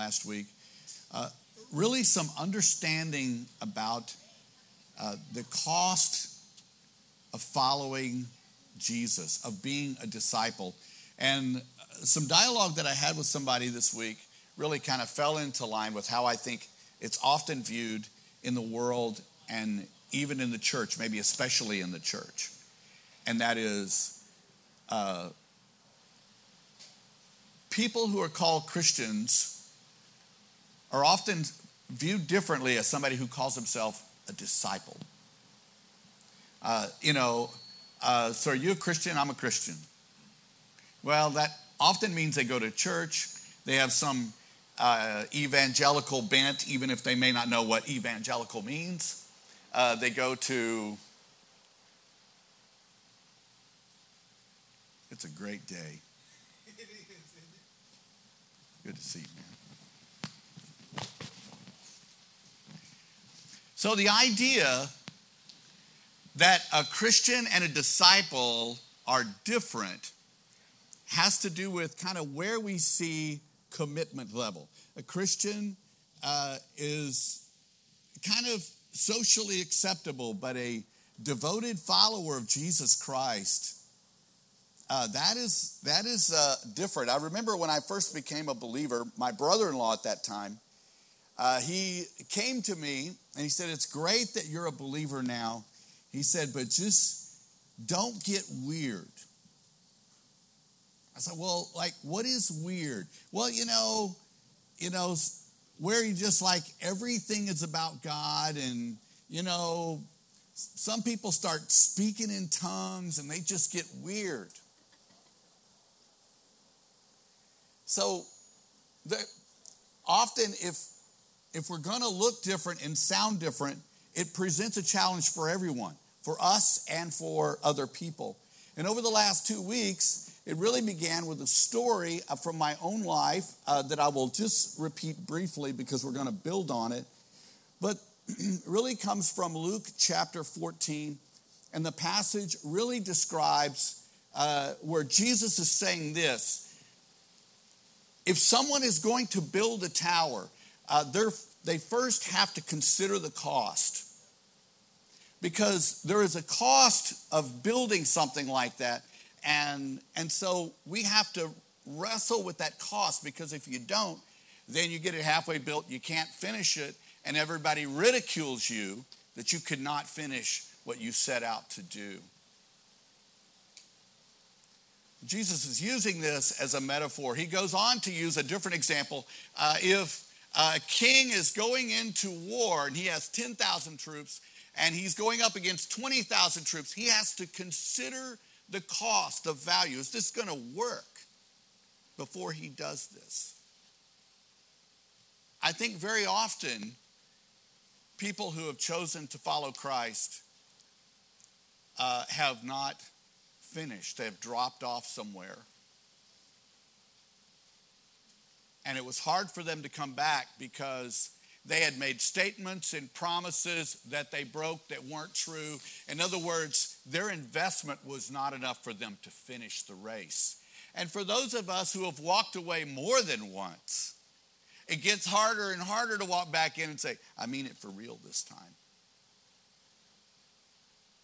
last week. Uh, really, some understanding about uh, the cost of following Jesus, of being a disciple. And some dialogue that I had with somebody this week really kind of fell into line with how I think it's often viewed in the world and even in the church, maybe especially in the church. And that is uh, people who are called Christians are often viewed differently as somebody who calls himself a disciple. Uh, you know, uh, so are you a Christian? I'm a Christian. Well, that often means they go to church, they have some uh, evangelical bent, even if they may not know what evangelical means. Uh, they go to, it's a great day. Good to see you, So, the idea that a Christian and a disciple are different has to do with kind of where we see commitment level. A Christian uh, is kind of socially acceptable, but a devoted follower of Jesus Christ. Uh, that is that is uh, different. I remember when I first became a believer, my brother-in-law at that time, uh, he came to me and he said, "It's great that you're a believer now." He said, "But just don't get weird." I said, well, like, what is weird? Well, you know, you know, where you just like everything is about God and, you know, some people start speaking in tongues and they just get weird. So, often if if we're going to look different and sound different, it presents a challenge for everyone, for us and for other people. And over the last two weeks, it really began with a story uh, from my own life uh, that I will just repeat briefly because we're going to build on it. But really comes from Luke chapter 14. And the passage really describes uh, where Jesus is saying this if someone is going to build a tower, uh, they first have to consider the cost. Because there is a cost of building something like that. And, and so we have to wrestle with that cost because if you don't, then you get it halfway built, you can't finish it, and everybody ridicules you that you could not finish what you set out to do. Jesus is using this as a metaphor. He goes on to use a different example. Uh, if a king is going into war and he has 10,000 troops and he's going up against 20,000 troops, he has to consider the cost, the value. Is this going to work before he does this? I think very often people who have chosen to follow Christ uh, have not finished, they have dropped off somewhere. And it was hard for them to come back because they had made statements and promises that they broke that weren't true. In other words, their investment was not enough for them to finish the race. And for those of us who have walked away more than once, it gets harder and harder to walk back in and say, I mean it for real this time.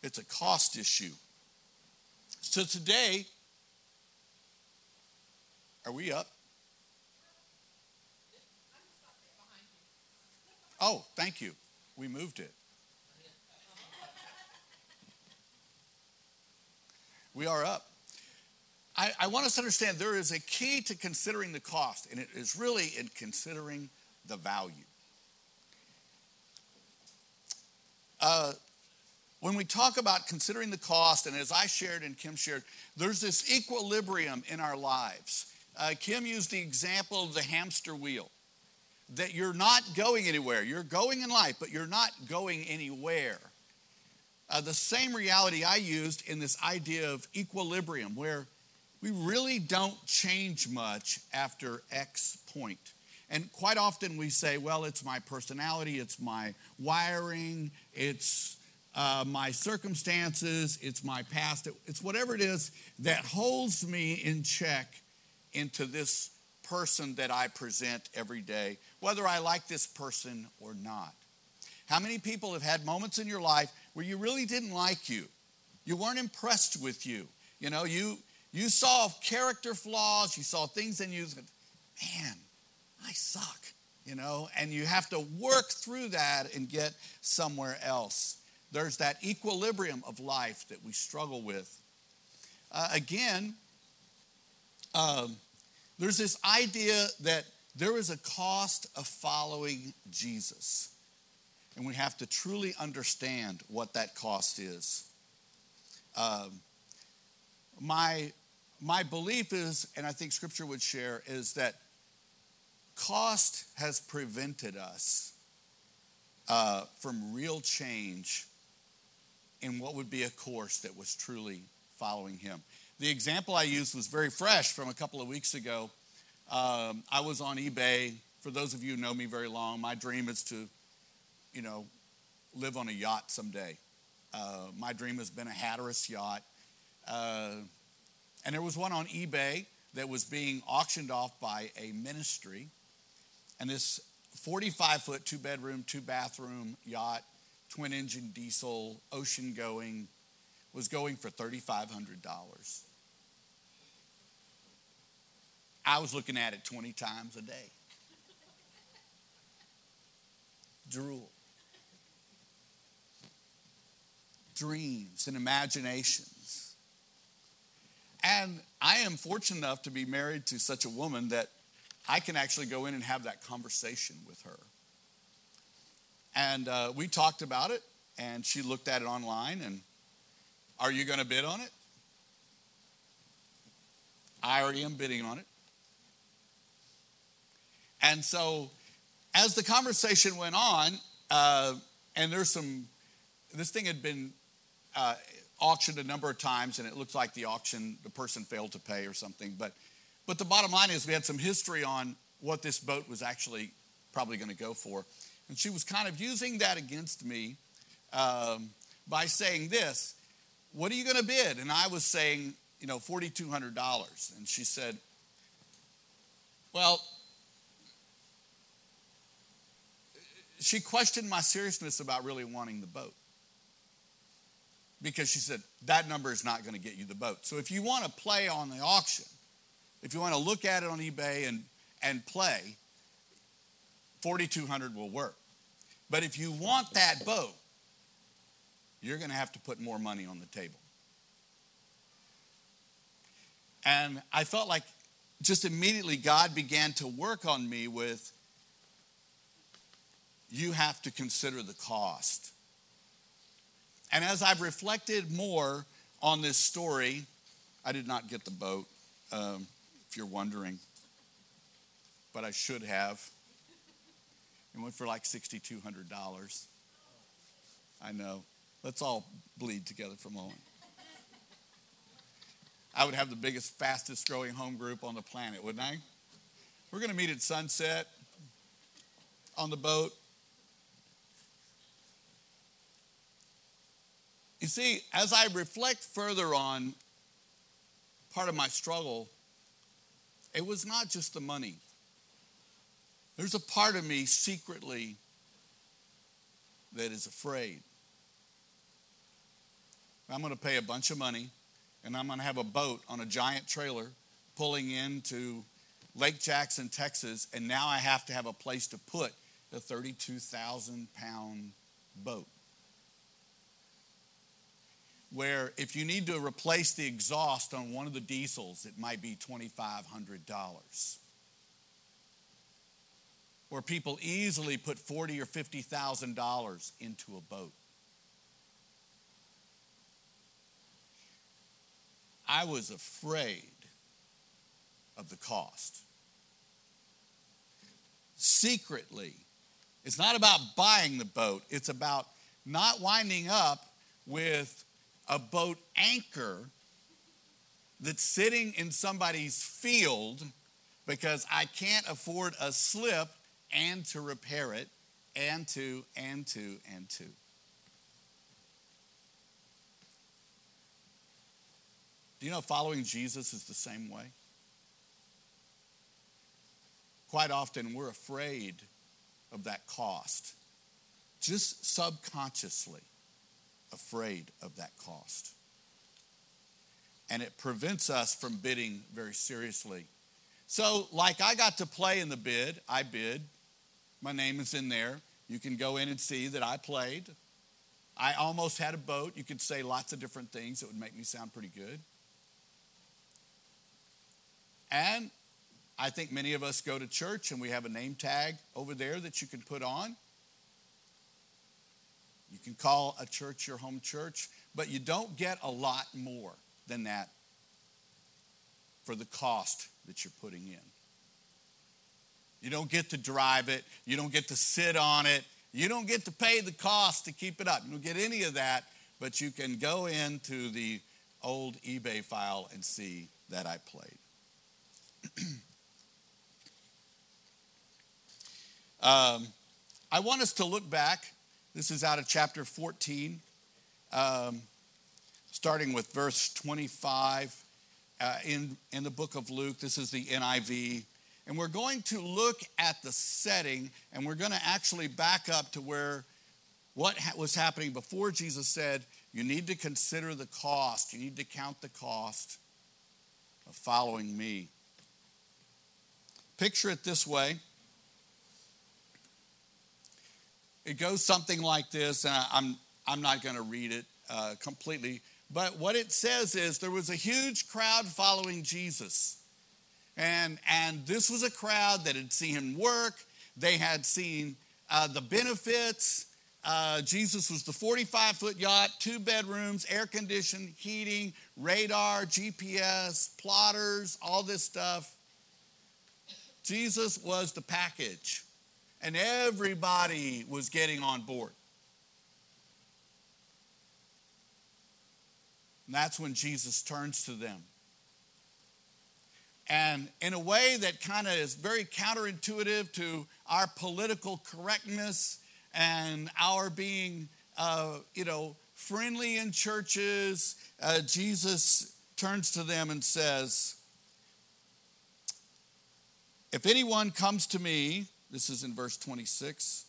It's a cost issue. So today, are we up? Oh, thank you. We moved it. We are up. I, I, want us to understand there is a key to considering the cost, and it is really in considering the value. Uh, when we talk about considering the cost, and as I shared and Kim shared, there's this equilibrium in our lives. Uh, Kim used the example of the hamster wheel that you're not going anywhere. You're going in life, but you're not going anywhere. Uh, the same reality I used in this idea of equilibrium, where we really don't change much after X point. And quite often we say, well, it's my personality, it's my wiring, it's uh, my circumstances, it's my past, it's whatever it is that holds me in check into this person that I present every day, whether I like this person or not. How many people have had moments in your life where you really didn't like you? You weren't impressed with you. You know, you you saw character flaws, you saw things in you that, man, I suck, you know, and you have to work through that and get somewhere else. There's that equilibrium of life that we struggle with. Uh, again, um, there's this idea that there is a cost of following Jesus. And we have to truly understand what that cost is. Um, my, my belief is, and I think scripture would share, is that cost has prevented us uh, from real change in what would be a course that was truly following him. The example I used was very fresh from a couple of weeks ago. Um, I was on eBay. For those of you who know me very long, my dream is to, you know, live on a yacht someday. Uh, my dream has been a Hatteras yacht. Uh, and there was one on eBay that was being auctioned off by a ministry. And this 45 foot, two bedroom, two bathroom yacht, twin engine diesel, ocean going, was going for $3,500. I was looking at it 20 times a day. Drool. Dreams and imaginations. And I am fortunate enough to be married to such a woman that I can actually go in and have that conversation with her. And uh, we talked about it, and she looked at it online. And are you going to bid on it? I already am bidding on it. And so, as the conversation went on, uh, and there's some, this thing had been uh, auctioned a number of times, and it looked like the auction, the person failed to pay or something. But, but the bottom line is, we had some history on what this boat was actually probably going to go for. And she was kind of using that against me um, by saying this What are you going to bid? And I was saying, you know, $4,200. And she said, Well, she questioned my seriousness about really wanting the boat because she said that number is not going to get you the boat. So if you want to play on the auction, if you want to look at it on eBay and and play, 4200 will work. But if you want that boat, you're going to have to put more money on the table. And I felt like just immediately God began to work on me with you have to consider the cost. And as I've reflected more on this story, I did not get the boat, um, if you're wondering, but I should have. It went for like $6,200. I know. Let's all bleed together for a moment. I would have the biggest, fastest growing home group on the planet, wouldn't I? We're going to meet at sunset on the boat. You see, as I reflect further on part of my struggle, it was not just the money. There's a part of me secretly that is afraid. I'm going to pay a bunch of money and I'm going to have a boat on a giant trailer pulling into Lake Jackson, Texas, and now I have to have a place to put the 32,000 pound boat where if you need to replace the exhaust on one of the diesels, it might be $2,500. Where people easily put forty or fifty thousand dollars into a boat. I was afraid of the cost. Secretly, it's not about buying the boat, it's about not winding up with a boat anchor that's sitting in somebody's field because I can't afford a slip and to repair it and to, and to, and to. Do you know following Jesus is the same way? quite often we're afraid of that cost, just subconsciously afraid of that cost. And it prevents us from bidding very seriously. So, like I got to play in the bid, I bid. My name is in there. You can go in and see that I played. I almost had a boat. You could say lots of different things that would make me sound pretty good. And I think many of us go to church and we have a name tag over there that you can put on. You can call a church your home church, but you don't get a lot more than that for the cost that you're putting in. You don't get to drive it, you don't get to sit on it, you don't get to pay the cost to keep it up. You don't get any of that, but you can go into the old eBay file and see that I played. um, I want us to look back. This is out of chapter 14, um, starting with verse 25 uh, in, in the book of Luke. This is the NIV. And we're going to look at the setting, and we're going to actually back up to where what ha- was happening before Jesus said, You need to consider the cost, you need to count the cost of following me. Picture it this way it goes something like this, and I'm, I'm not going to read it uh, completely, but what it says is there was a huge crowd following Jesus. And, and this was a crowd that had seen him work, they had seen uh, the benefits. Uh, Jesus was the 45 foot yacht, two bedrooms, air conditioned, heating, radar, GPS, plotters, all this stuff. Jesus was the package, and everybody was getting on board. And that's when Jesus turns to them and in a way that kind of is very counterintuitive to our political correctness and our being, uh, you know, friendly in churches, uh, Jesus turns to them and says, If anyone comes to me, this is in verse 26,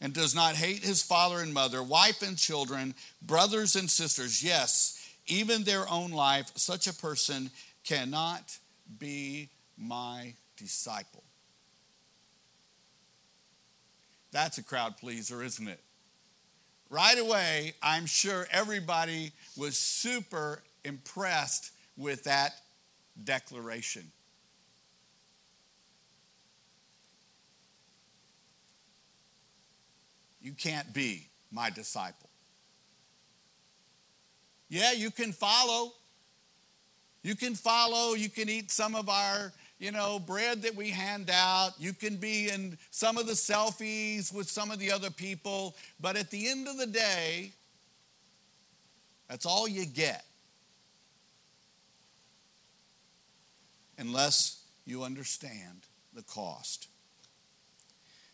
and does not hate his father and mother, wife and children, brothers and sisters, yes, even their own life, such a person cannot be my disciple. That's a crowd pleaser, isn't it? Right away, I'm sure everybody was super impressed with that declaration. You can't be my disciple. Yeah, you can follow. You can follow, you can eat some of our, you know, bread that we hand out. You can be in some of the selfies with some of the other people. But at the end of the day, that's all you get. Unless you understand the cost.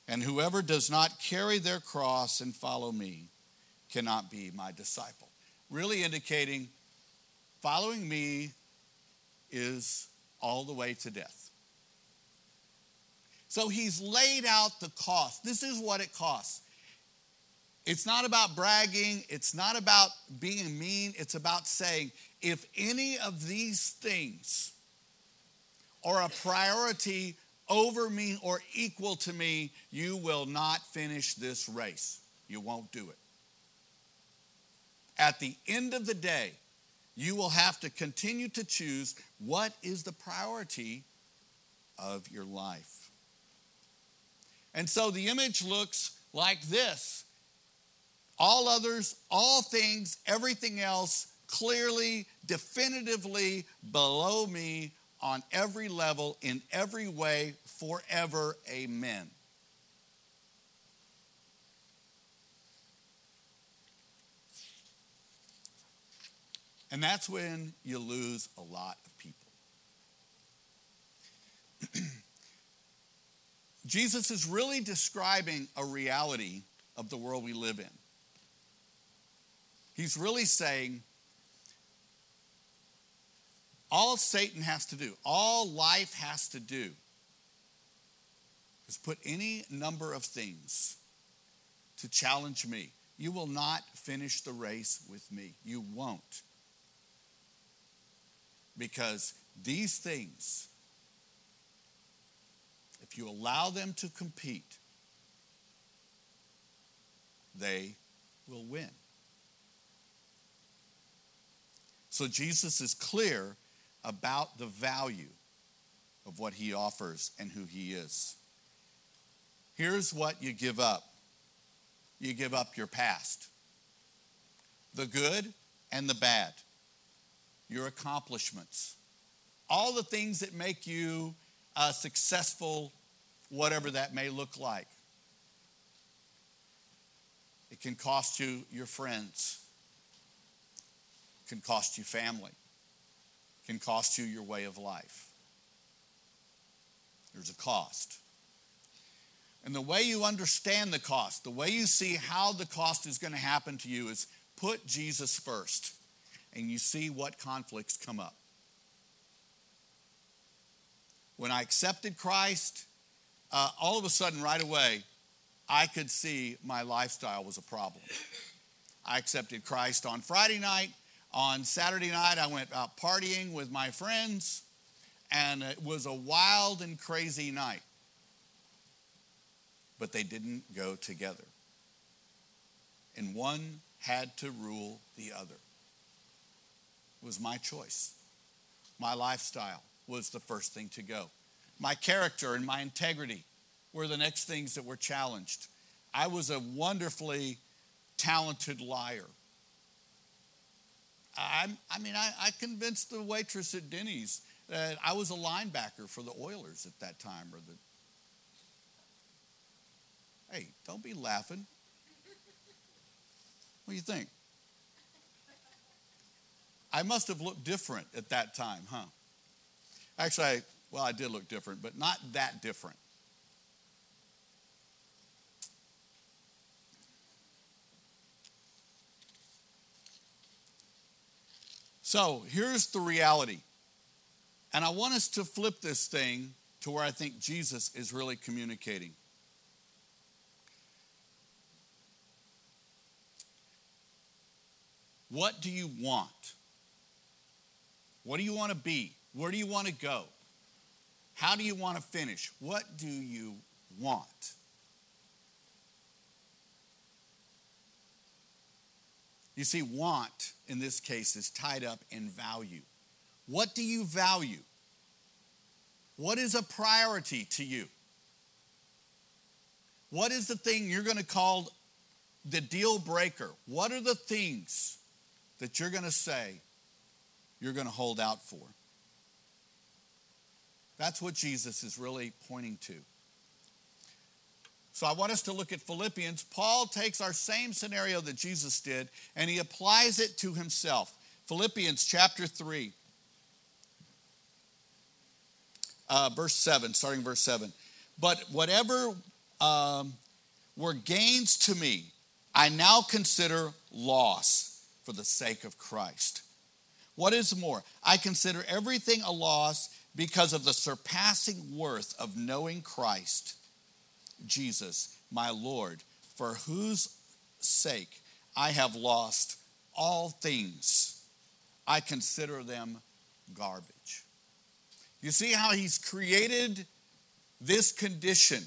And whoever does not carry their cross and follow me cannot be my disciple. Really indicating following me is all the way to death. So he's laid out the cost. This is what it costs. It's not about bragging, it's not about being mean, it's about saying, if any of these things are a priority over me or equal to me, you will not finish this race. You won't do it. At the end of the day, you will have to continue to choose what is the priority of your life. And so the image looks like this all others, all things, everything else clearly, definitively below me on every level, in every way, forever. Amen. And that's when you lose a lot of people. Jesus is really describing a reality of the world we live in. He's really saying, All Satan has to do, all life has to do, is put any number of things to challenge me. You will not finish the race with me. You won't. Because these things, if you allow them to compete, they will win. So Jesus is clear about the value of what he offers and who he is. Here's what you give up you give up your past, the good and the bad, your accomplishments, all the things that make you uh, successful, whatever that may look like. It can cost you your friends, it can cost you family, can cost you your way of life. There's a cost. And the way you understand the cost, the way you see how the cost is going to happen to you is put Jesus first and you see what conflicts come up. When I accepted Christ, uh, all of a sudden, right away, I could see my lifestyle was a problem. I accepted Christ on Friday night. On Saturday night, I went out partying with my friends, and it was a wild and crazy night but they didn't go together. And one had to rule the other. It was my choice. My lifestyle was the first thing to go. My character and my integrity were the next things that were challenged. I was a wonderfully talented liar. I, I mean, I, I convinced the waitress at Denny's that I was a linebacker for the Oilers at that time, or the Hey, don't be laughing. What do you think? I must have looked different at that time, huh? Actually, I, well, I did look different, but not that different. So here's the reality. And I want us to flip this thing to where I think Jesus is really communicating. What do you want? What do you want to be? Where do you want to go? How do you want to finish? What do you want? You see, want in this case is tied up in value. What do you value? What is a priority to you? What is the thing you're going to call the deal breaker? What are the things that you're going to say you're going to hold out for. That's what Jesus is really pointing to. So I want us to look at Philippians. Paul takes our same scenario that Jesus did and he applies it to himself. Philippians chapter 3, uh, verse 7, starting verse 7. But whatever um, were gains to me, I now consider loss for the sake of Christ. What is more, I consider everything a loss because of the surpassing worth of knowing Christ, Jesus, my Lord, for whose sake I have lost all things. I consider them garbage. You see how he's created this condition.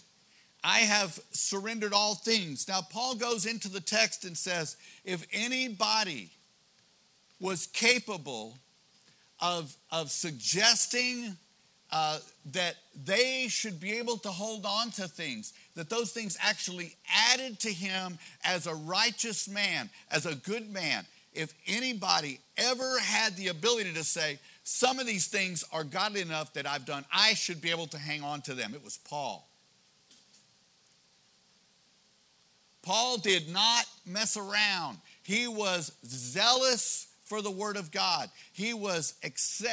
I have surrendered all things. Now, Paul goes into the text and says, if anybody was capable of, of suggesting uh, that they should be able to hold on to things, that those things actually added to him as a righteous man, as a good man. If anybody ever had the ability to say, some of these things are godly enough that I've done, I should be able to hang on to them, it was Paul. Paul did not mess around. He was zealous for the Word of God. He was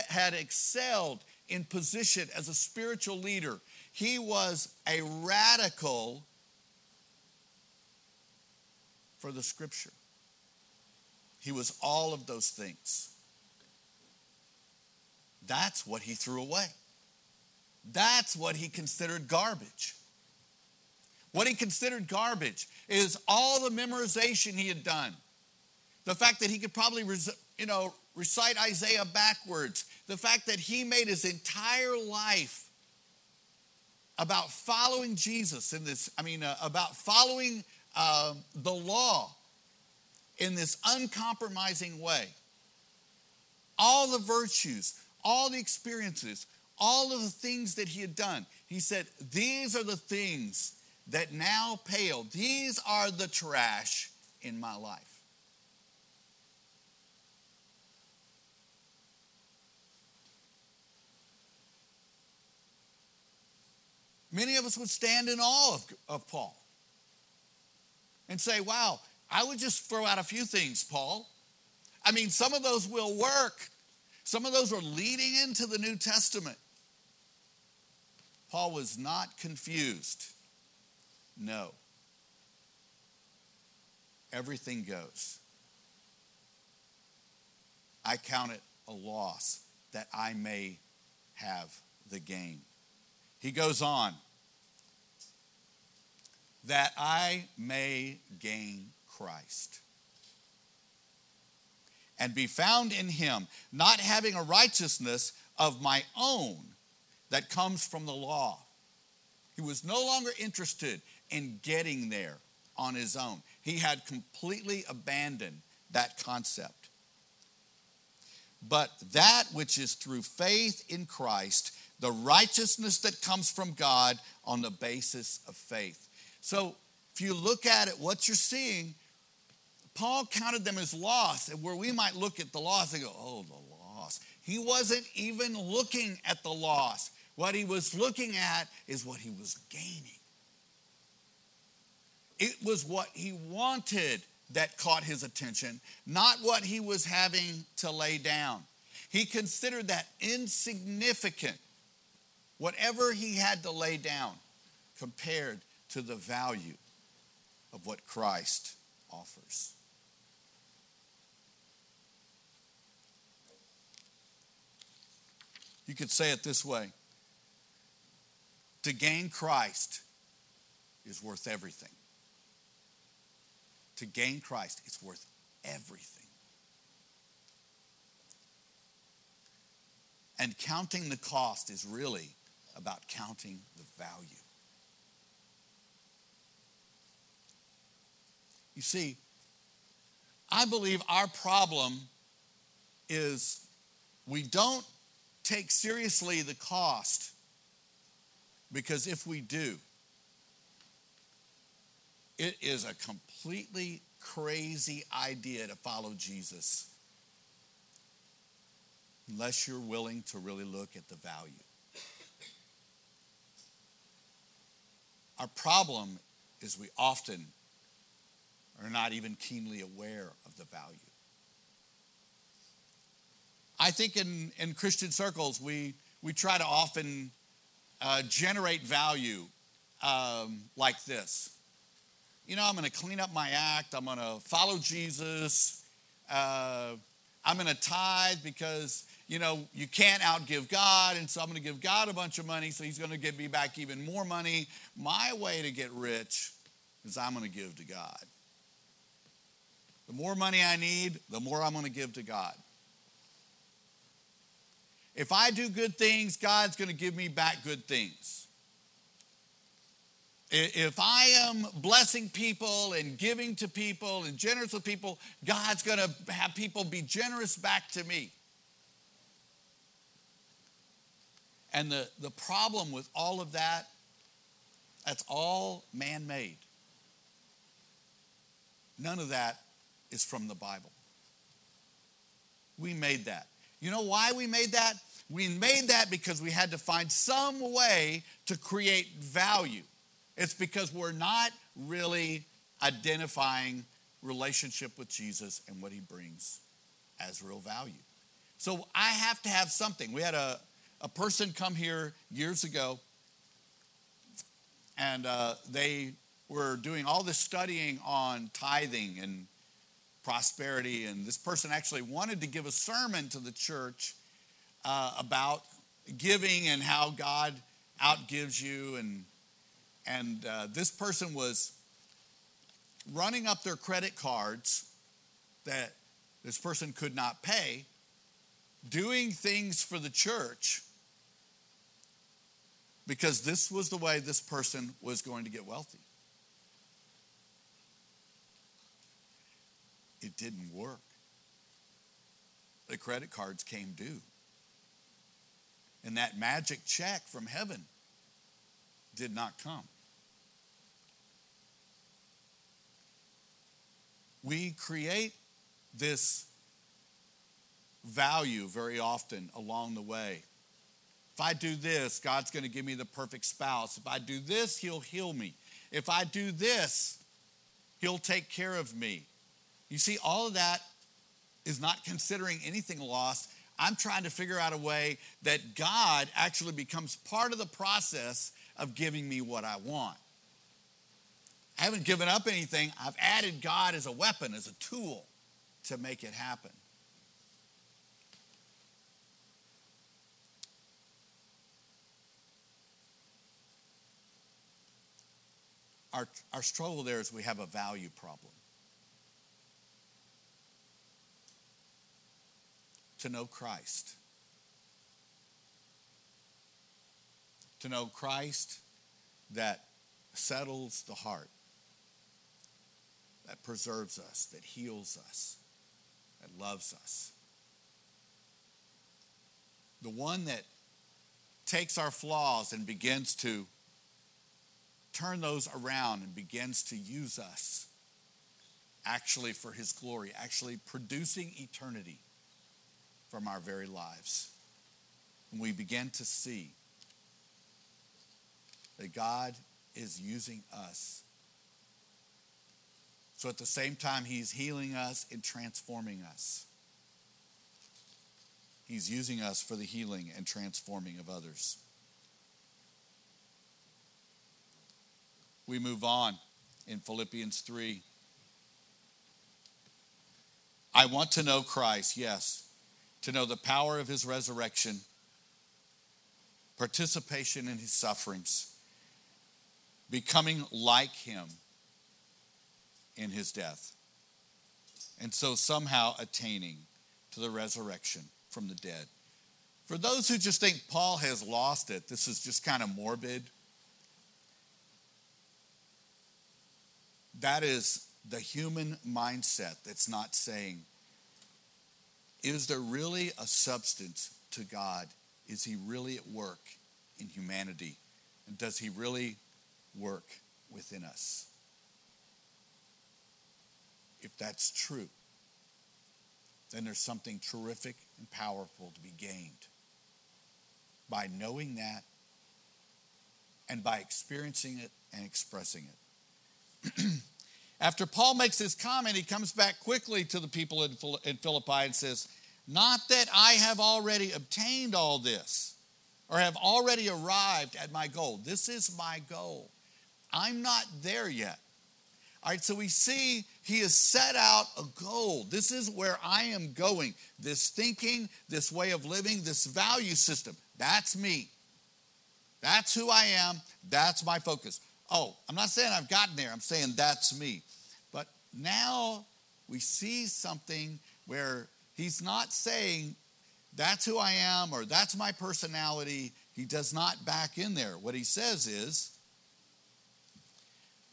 had excelled in position as a spiritual leader. He was a radical for the Scripture. He was all of those things. That's what he threw away. That's what he considered garbage. What he considered garbage is all the memorization he had done. The fact that he could probably, you know, recite Isaiah backwards. The fact that he made his entire life about following Jesus in this, I mean, uh, about following uh, the law in this uncompromising way. All the virtues, all the experiences, all of the things that he had done. He said, These are the things that now pale. These are the trash in my life. Many of us would stand in awe of, of Paul and say, Wow, I would just throw out a few things, Paul. I mean, some of those will work, some of those are leading into the New Testament. Paul was not confused. No. Everything goes. I count it a loss that I may have the gain. He goes on, that I may gain Christ and be found in him, not having a righteousness of my own that comes from the law. He was no longer interested in getting there on his own. He had completely abandoned that concept. But that which is through faith in Christ, the righteousness that comes from God on the basis of faith. So if you look at it, what you're seeing, Paul counted them as loss, and where we might look at the loss and go, oh, the loss. He wasn't even looking at the loss. What he was looking at is what he was gaining. It was what he wanted that caught his attention, not what he was having to lay down. He considered that insignificant, whatever he had to lay down, compared to the value of what Christ offers. You could say it this way to gain Christ is worth everything. To gain Christ, it's worth everything. And counting the cost is really about counting the value. You see, I believe our problem is we don't take seriously the cost because if we do, it is a completely crazy idea to follow Jesus unless you're willing to really look at the value. Our problem is we often are not even keenly aware of the value. I think in, in Christian circles, we, we try to often uh, generate value um, like this. You know, I'm going to clean up my act, I'm going to follow Jesus, uh, I'm going to tithe because, you know, you can't outgive God, and so I'm going to give God a bunch of money, so He's going to give me back even more money. My way to get rich is I'm going to give to God. The more money I need, the more I'm going to give to God. If I do good things, God's going to give me back good things. If I am blessing people and giving to people and generous with people, God's going to have people be generous back to me. And the, the problem with all of that, that's all man made. None of that is from the Bible. We made that. You know why we made that? We made that because we had to find some way to create value. It's because we're not really identifying relationship with Jesus and what he brings as real value. So I have to have something. We had a, a person come here years ago, and uh, they were doing all this studying on tithing and prosperity. And this person actually wanted to give a sermon to the church uh, about giving and how God outgives you. And, and uh, this person was running up their credit cards that this person could not pay, doing things for the church because this was the way this person was going to get wealthy. It didn't work. The credit cards came due. And that magic check from heaven did not come. We create this value very often along the way. If I do this, God's going to give me the perfect spouse. If I do this, He'll heal me. If I do this, He'll take care of me. You see, all of that is not considering anything lost. I'm trying to figure out a way that God actually becomes part of the process of giving me what I want. I haven't given up anything. I've added God as a weapon, as a tool to make it happen. Our, our struggle there is we have a value problem. To know Christ. To know Christ that settles the heart that preserves us, that heals us, that loves us. The one that takes our flaws and begins to turn those around and begins to use us actually for his glory, actually producing eternity from our very lives. And we begin to see that God is using us so at the same time, He's healing us and transforming us. He's using us for the healing and transforming of others. We move on in Philippians 3. I want to know Christ, yes, to know the power of his resurrection, participation in his sufferings, becoming like him in his death. And so somehow attaining to the resurrection from the dead. For those who just think Paul has lost it, this is just kind of morbid. That is the human mindset that's not saying, is there really a substance to God? Is he really at work in humanity? And does he really work within us? if that's true, then there's something terrific and powerful to be gained by knowing that and by experiencing it and expressing it. After Paul makes this comment, he comes back quickly to the people in Philippi and says, Not that I have already obtained all this or have already arrived at my goal. This is my goal. I'm not there yet. All right, so we see he has set out a goal. This is where I am going. This thinking, this way of living, this value system. That's me. That's who I am. That's my focus. Oh, I'm not saying I've gotten there. I'm saying that's me. Now we see something where he's not saying that's who I am or that's my personality. He does not back in there. What he says is,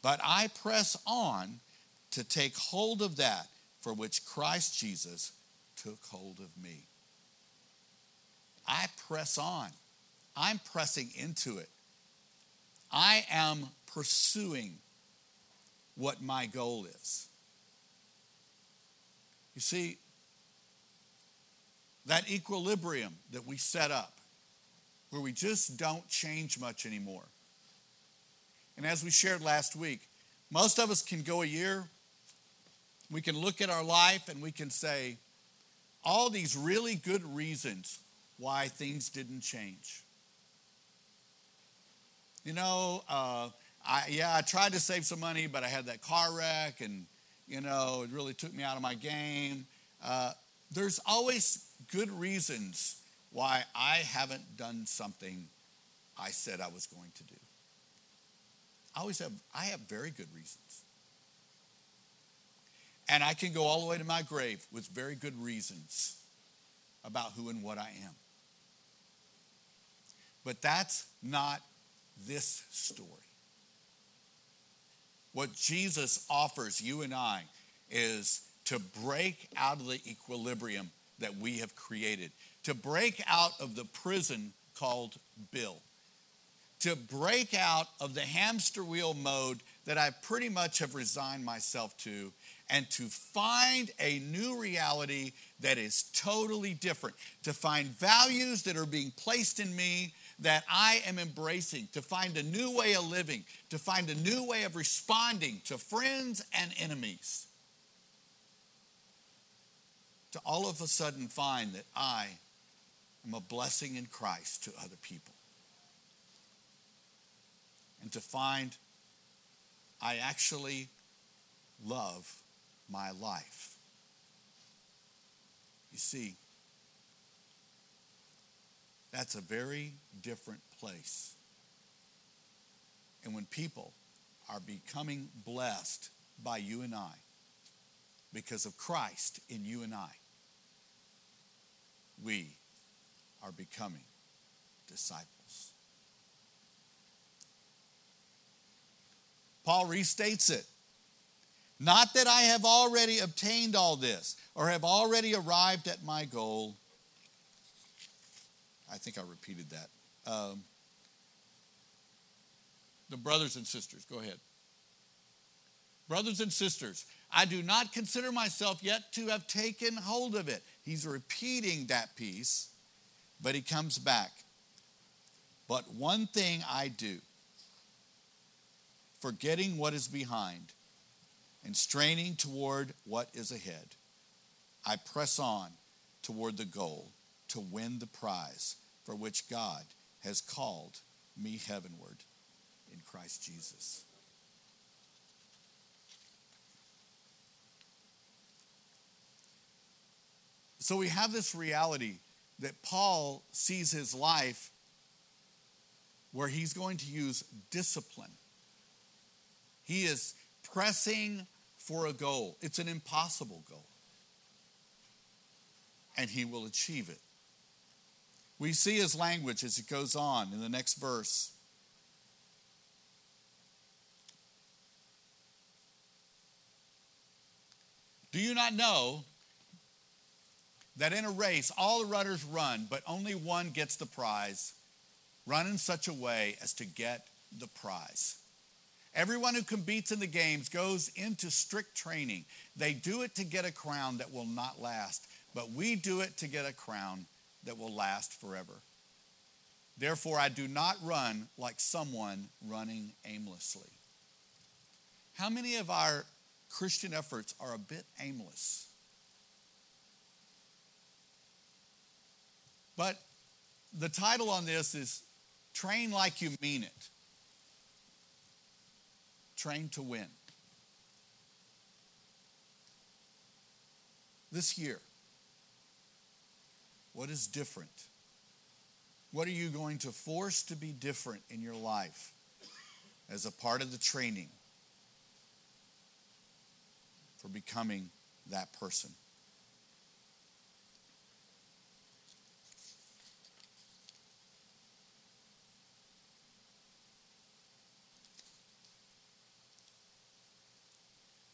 but I press on to take hold of that for which Christ Jesus took hold of me. I press on. I'm pressing into it. I am pursuing what my goal is. You see, that equilibrium that we set up, where we just don't change much anymore. And as we shared last week, most of us can go a year, we can look at our life and we can say, all these really good reasons why things didn't change. You know, uh, I, yeah, I tried to save some money, but I had that car wreck and, you know, it really took me out of my game. Uh, there's always good reasons why I haven't done something I said I was going to do. I always have, I have very good reasons. And I can go all the way to my grave with very good reasons about who and what I am. But that's not this story. What Jesus offers you and I is to break out of the equilibrium that we have created, to break out of the prison called Bill, to break out of the hamster wheel mode that I pretty much have resigned myself to, and to find a new reality that is totally different, to find values that are being placed in me that I am embracing, to find a new way of living, to find a new way of responding to friends and enemies. To all of a sudden find that I am a blessing in Christ to other people. And to find I actually love my life. You see, that's a very different place. And when people are becoming blessed by you and I, because of Christ in you and I, we are becoming disciples. Paul restates it. Not that I have already obtained all this or have already arrived at my goal I think I repeated that. Um, the brothers and sisters, go ahead. Brothers and sisters, I do not consider myself yet to have taken hold of it. He's repeating that piece, but he comes back. But one thing I do, forgetting what is behind and straining toward what is ahead, I press on toward the goal to win the prize for which God has called me heavenward in Christ Jesus. So we have this reality that Paul sees his life where he's going to use discipline. He is pressing for a goal. It's an impossible goal. And he will achieve it. We see his language as it goes on in the next verse. Do you not know that in a race all the runners run, but only one gets the prize? Run in such a way as to get the prize. Everyone who competes in the games goes into strict training. They do it to get a crown that will not last, but we do it to get a crown that will last forever. Therefore, I do not run like someone running aimlessly. How many of our Christian efforts are a bit aimless? But the title on this is Train Like You Mean It. Train to Win. This year, what is different? What are you going to force to be different in your life as a part of the training for becoming that person?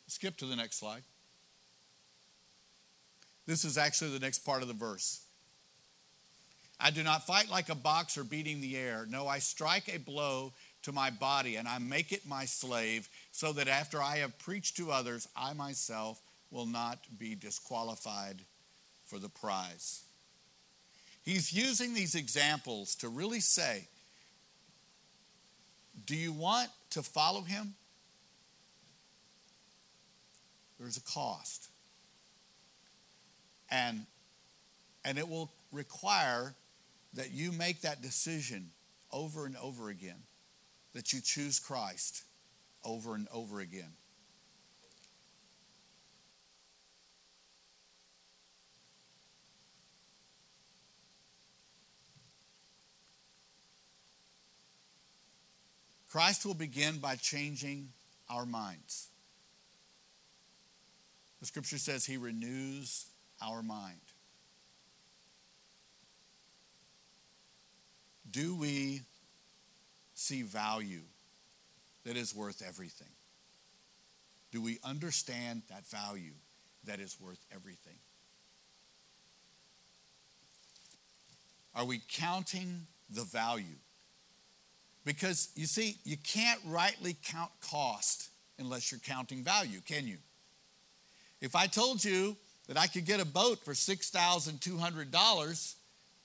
Skip to the next slide. This is actually the next part of the verse. I do not fight like a boxer beating the air. No, I strike a blow to my body and I make it my slave, so that after I have preached to others, I myself will not be disqualified for the prize. He's using these examples to really say, Do you want to follow him? There's a cost. And, and it will require that you make that decision over and over again, that you choose Christ over and over again. Christ will begin by changing our minds. The scripture says he renews our mind. Do we see value that is worth everything? Do we understand that value that is worth everything? Are we counting the value? Because you see, you can't rightly count cost unless you're counting value, can you? If I told you that I could get a boat for $6,200,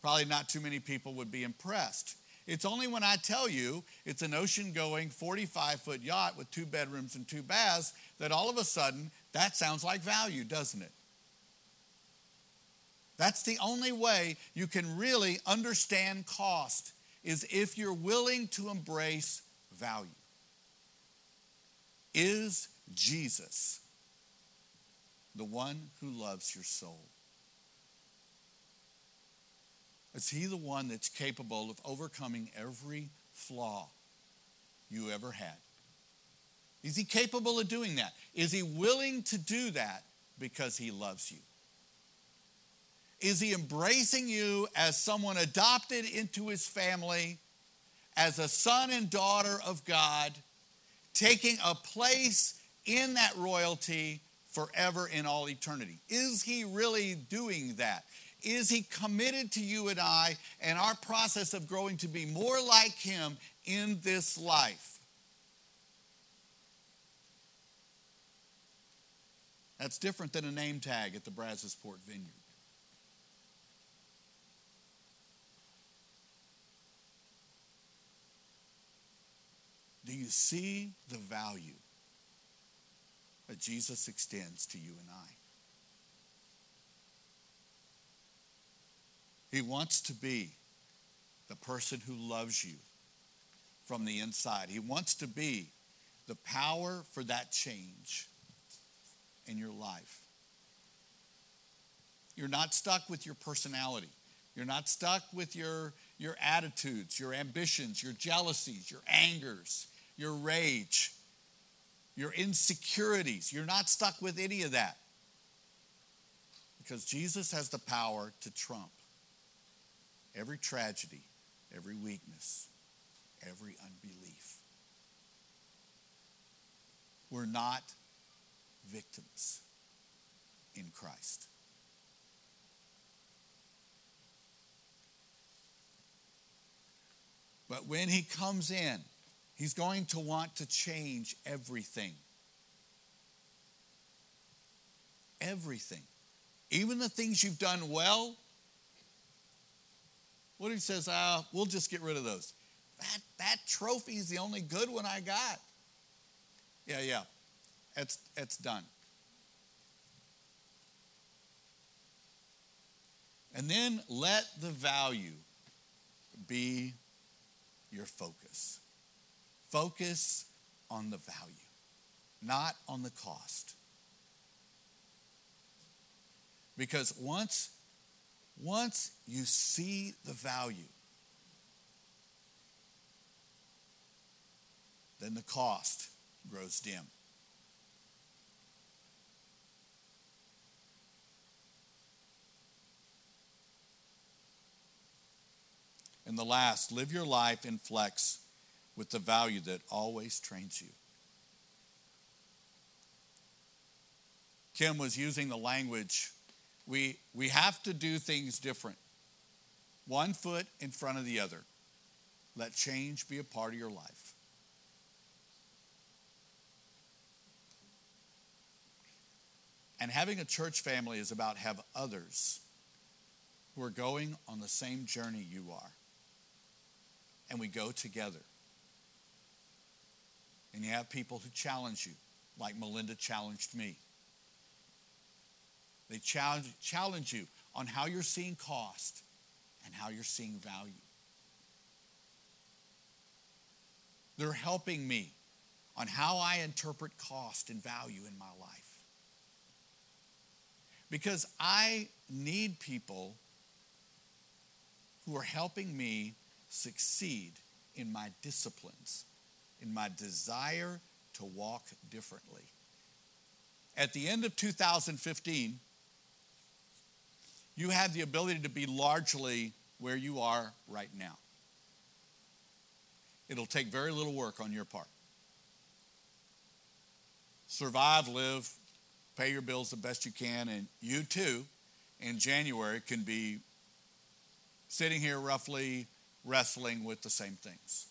probably not too many people would be impressed. It's only when I tell you it's an ocean going 45 foot yacht with two bedrooms and two baths that all of a sudden that sounds like value, doesn't it? That's the only way you can really understand cost is if you're willing to embrace value. Is Jesus the one who loves your soul? Is he the one that's capable of overcoming every flaw you ever had? Is he capable of doing that? Is he willing to do that because he loves you? Is he embracing you as someone adopted into his family, as a son and daughter of God, taking a place in that royalty forever in all eternity? Is he really doing that? Is he committed to you and I and our process of growing to be more like him in this life? That's different than a name tag at the Brazosport Vineyard. Do you see the value that Jesus extends to you and I? He wants to be the person who loves you from the inside. He wants to be the power for that change in your life. You're not stuck with your personality. You're not stuck with your, your attitudes, your ambitions, your jealousies, your angers, your rage, your insecurities. You're not stuck with any of that. Because Jesus has the power to trump every tragedy, every weakness, every unbelief. We're not victims in Christ. But when he comes in, he's going to want to change everything. Everything. Even the things you've done well, what he says, ah, we'll just get rid of those? That, that trophy is the only good one I got. Yeah, yeah. It's, it's done. And then let the value be your focus. Focus on the value, not on the cost. Because once once you see the value, then the cost grows dim. And the last, live your life in flex with the value that always trains you. Kim was using the language we, we have to do things different. One foot in front of the other. Let change be a part of your life. And having a church family is about have others who are going on the same journey you are. And we go together. And you have people who challenge you, like Melinda challenged me. They challenge, challenge you on how you're seeing cost and how you're seeing value. They're helping me on how I interpret cost and value in my life. Because I need people who are helping me succeed in my disciplines in my desire to walk differently. At the end of 2015, you have the ability to be largely where you are right now. It'll take very little work on your part. Survive, live, pay your bills the best you can, and you too, in January, can be sitting here roughly wrestling with the same things.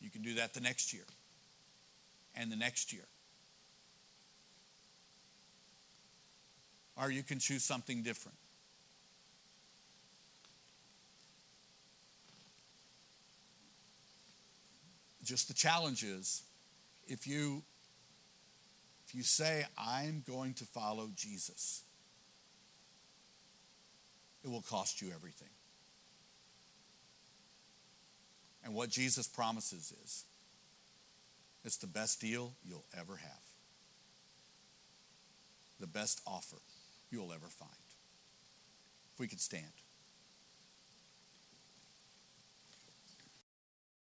You can do that the next year and the next year. Or you can choose something different. Just the challenge is if you if you say I'm going to follow Jesus, it will cost you everything. And what Jesus promises is it's the best deal you'll ever have, the best offer you'll ever find. If we could stand.